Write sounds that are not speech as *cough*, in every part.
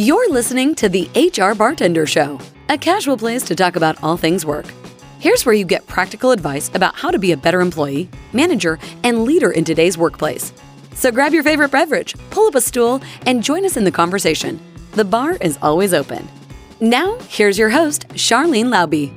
You're listening to the HR Bartender Show, a casual place to talk about all things work. Here's where you get practical advice about how to be a better employee, manager, and leader in today's workplace. So grab your favorite beverage, pull up a stool, and join us in the conversation. The bar is always open. Now, here's your host, Sharlyn Lauby.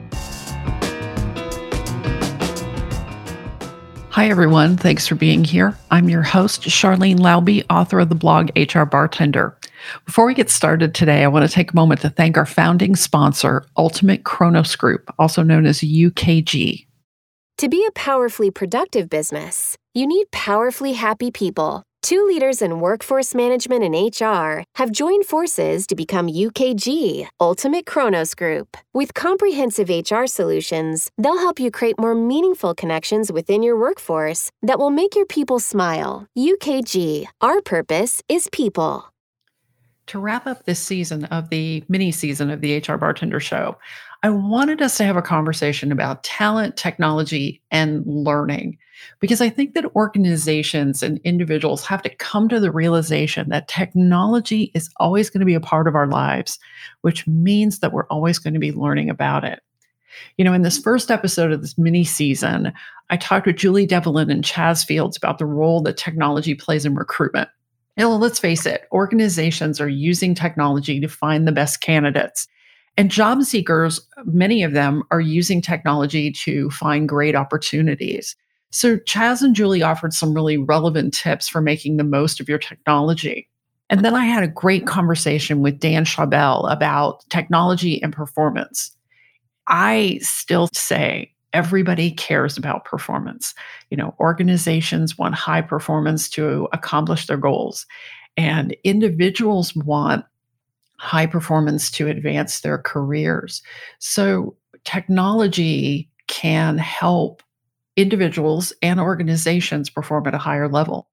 Hi, everyone. Thanks for being here. I'm your host, Sharlyn Lauby, author of the blog HR Bartender. Before we get started today, I want to take a moment to thank our founding sponsor, Ultimate Kronos Group, also known as UKG. To be a powerfully productive business, you need powerfully happy people. Two leaders in workforce management and HR have joined forces to become UKG, Ultimate Kronos Group. With comprehensive HR solutions, they'll help you create more meaningful connections within your workforce that will make your people smile. UKG, our purpose is people. To wrap up this season of the mini season of the HR Bartender Show, I wanted us to have a conversation about talent, technology, and learning. Because I think that organizations and individuals have to come to the realization that technology is always going to be a part of our lives, which means that we're always going to be learning about it. You know, in this first episode of this mini season, I talked with Julie Devlin and Chaz Fields about the role that technology plays in recruitment. And well, let's face it, organizations are using technology to find the best candidates. And job seekers, many of them are using technology to find great opportunities. So, Chaz and Julie offered some really relevant tips for making the most of your technology. And then I had a great conversation with Dan Schawbel about technology and performance. I still say everybody cares about performance. You know, organizations want high performance to accomplish their goals, and individuals want high performance to advance their careers. So, technology can help individuals and organizations perform at a higher level.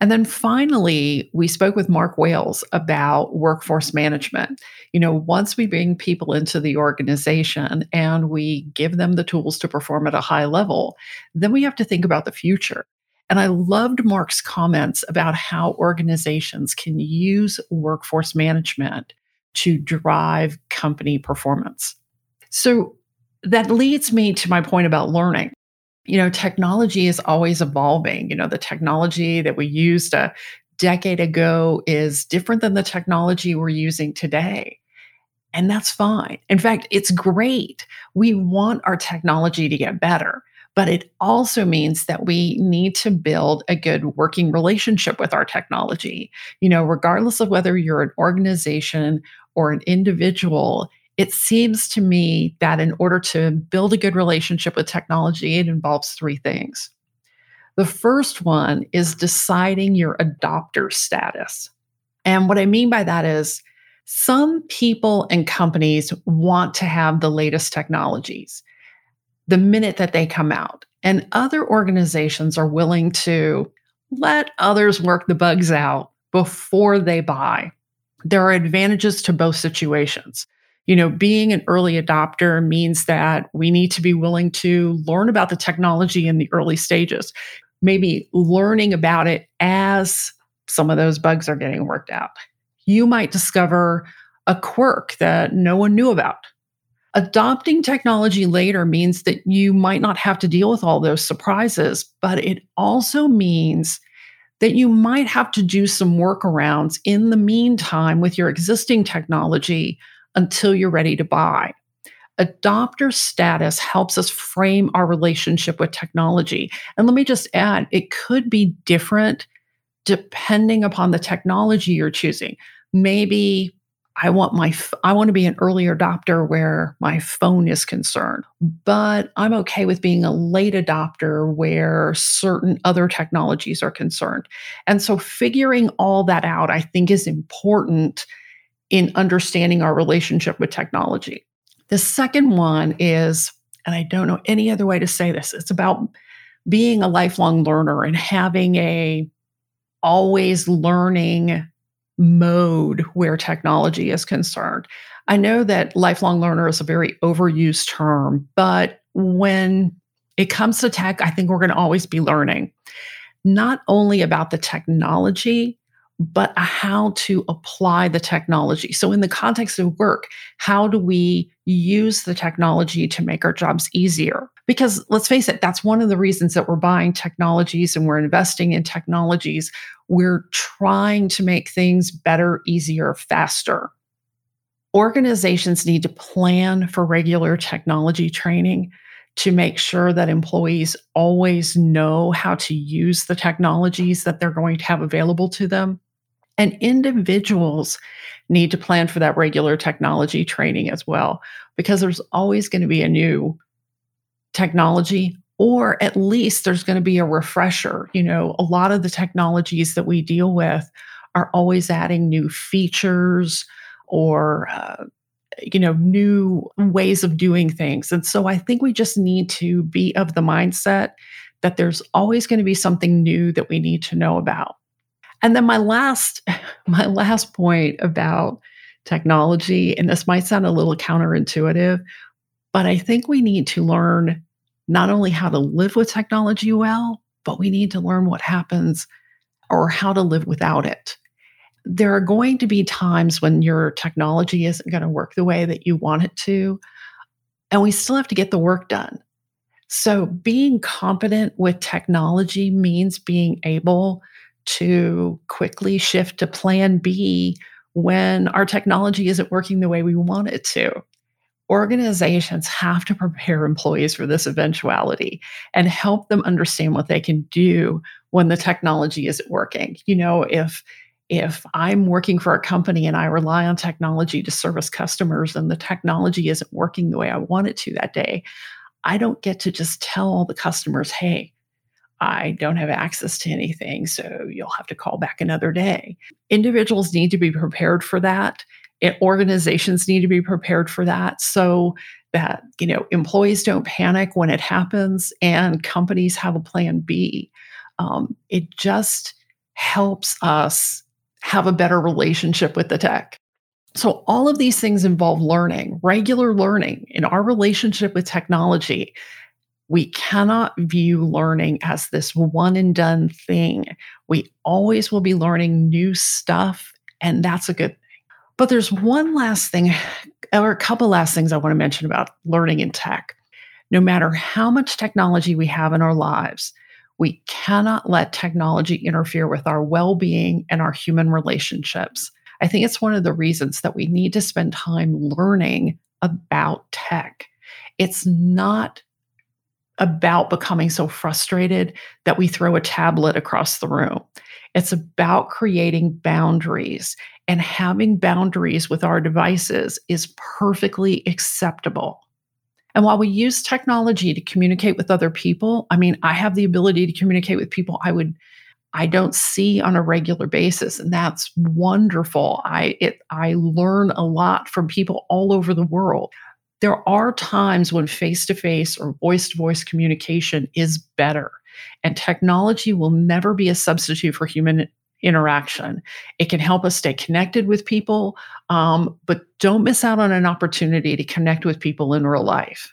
And then finally, we spoke with Mark Wales about workforce management. You know, once we bring people into the organization and we give them the tools to perform at a high level, then we have to think about the future. And I loved Mark's comments about how organizations can use workforce management to drive company performance. So that leads me to my point about learning you know, technology is always evolving. You know, the technology that we used a decade ago is different than the technology we're using today. And that's fine. In fact, it's great. We want our technology to get better, but it also means that we need to build a good working relationship with our technology. You know, regardless of whether you're an organization or an individual, it seems to me that in order to build a good relationship with technology, it involves three things. The first one is deciding your adopter status. And what I mean by that is some people and companies want to have the latest technologies the minute that they come out, and other organizations are willing to let others work the bugs out before they buy. There are advantages to both situations you know, being an early adopter means that we need to be willing to learn about the technology in the early stages, maybe learning about it as some of those bugs are getting worked out. You might discover a quirk that no one knew about. Adopting technology later means that you might not have to deal with all those surprises, but it also means that you might have to do some workarounds in the meantime with your existing technology until you're ready to buy. Adopter status helps us frame our relationship with technology. And let me just add, it could be different depending upon the technology you're choosing. Maybe I want my I want to be an early adopter where my phone is concerned, but I'm okay with being a late adopter where certain other technologies are concerned. And so figuring all that out I think is important in understanding our relationship with technology. The second one is, and I don't know any other way to say this, it's about being a lifelong learner and having a always learning mode where technology is concerned. I know that lifelong learner is a very overused term, but when it comes to tech, I think we're going to always be learning, not only about the technology, but how to apply the technology. So, in the context of work, how do we use the technology to make our jobs easier? Because let's face it, that's one of the reasons that we're buying technologies and we're investing in technologies. We're trying to make things better, easier, faster. Organizations need to plan for regular technology training to make sure that employees always know how to use the technologies that they're going to have available to them. And individuals need to plan for that regular technology training as well, because there's always going to be a new technology, or at least there's going to be a refresher. You know, a lot of the technologies that we deal with are always adding new features or, uh, you know, new ways of doing things. And so I think we just need to be of the mindset that there's always going to be something new that we need to know about. And then my last *laughs* my last point about technology and this might sound a little counterintuitive, but I think we need to learn not only how to live with technology well, but we need to learn what happens or how to live without it. There are going to be times when your technology isn't going to work the way that you want it to, and we still have to get the work done. So, being competent with technology means being able to quickly shift to plan B when our technology isn't working the way we want it to. Organizations have to prepare employees for this eventuality and help them understand what they can do when the technology isn't working. You know, if if I'm working for a company and I rely on technology to service customers and the technology isn't working the way I want it to that day, I don't get to just tell all the customers, hey, I don't have access to anything, so you'll have to call back another day. Individuals need to be prepared for that. Organizations need to be prepared for that so that you know employees don't panic when it happens and companies have a plan B. Um, it just helps us have a better relationship with the tech. So, all of these things involve learning, regular learning in our relationship with technology we cannot view learning as this one and done thing. We always will be learning new stuff, and that's a good thing. But there's one last thing, or a couple last things I want to mention about learning in tech. No matter how much technology we have in our lives, we cannot let technology interfere with our well being and our human relationships. I think it's one of the reasons that we need to spend time learning about tech. It's not about becoming so frustrated that we throw a tablet across the room. It's about creating boundaries, and having boundaries with our devices is perfectly acceptable. And while we use technology to communicate with other people, I mean, I have the ability to communicate with people I would I don't see on a regular basis and that's wonderful. I it I learn a lot from people all over the world there are times when face to face or voice to voice communication is better. And technology will never be a substitute for human interaction. It can help us stay connected with people, um, but don't miss out on an opportunity to connect with people in real life.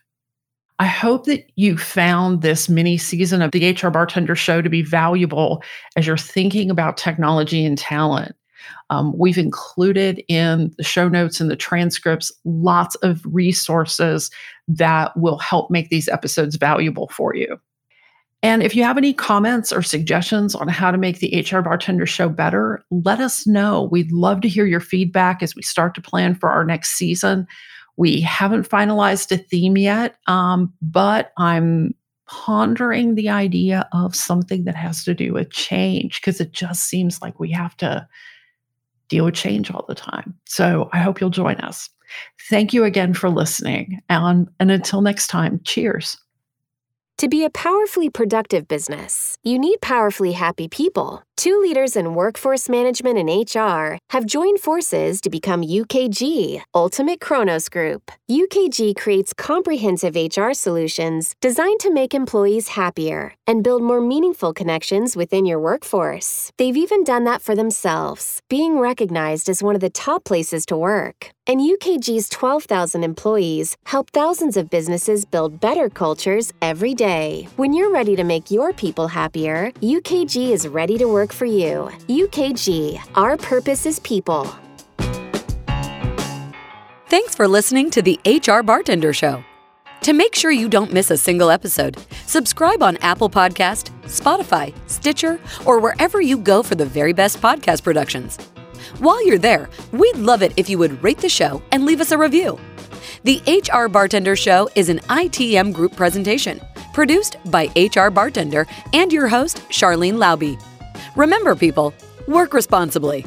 I hope that you found this mini season of the HR Bartender Show to be valuable as you're thinking about technology and talent. Um, we've included in the show notes and the transcripts lots of resources that will help make these episodes valuable for you. And if you have any comments or suggestions on how to make the HR Bartender Show better, let us know. We'd love to hear your feedback as we start to plan for our next season. We haven't finalized a theme yet, um, but I'm pondering the idea of something that has to do with change because it just seems like we have to deal with change all the time. So I hope you'll join us. Thank you again for listening. And, and until next time, cheers. To be a powerfully productive business, you need powerfully happy people. Two leaders in workforce management and HR have joined forces to become UKG, Ultimate Kronos Group. UKG creates comprehensive HR solutions designed to make employees happier and build more meaningful connections within your workforce. They've even done that for themselves, being recognized as one of the top places to work. And UKG's 12,000 employees help thousands of businesses build better cultures every day. When you're ready to make your people happier, UKG is ready to work for you. UKG, our purpose is people. Thanks for listening to the HR Bartender Show. To make sure you don't miss a single episode, subscribe on Apple Podcast, Spotify, Stitcher, or wherever you go for the very best podcast productions. While you're there, we'd love it if you would rate the show and leave us a review. The HR Bartender Show is an ITM group presentation, produced by HR Bartender and your host, Sharlyn Lauby. Remember, people, work responsibly.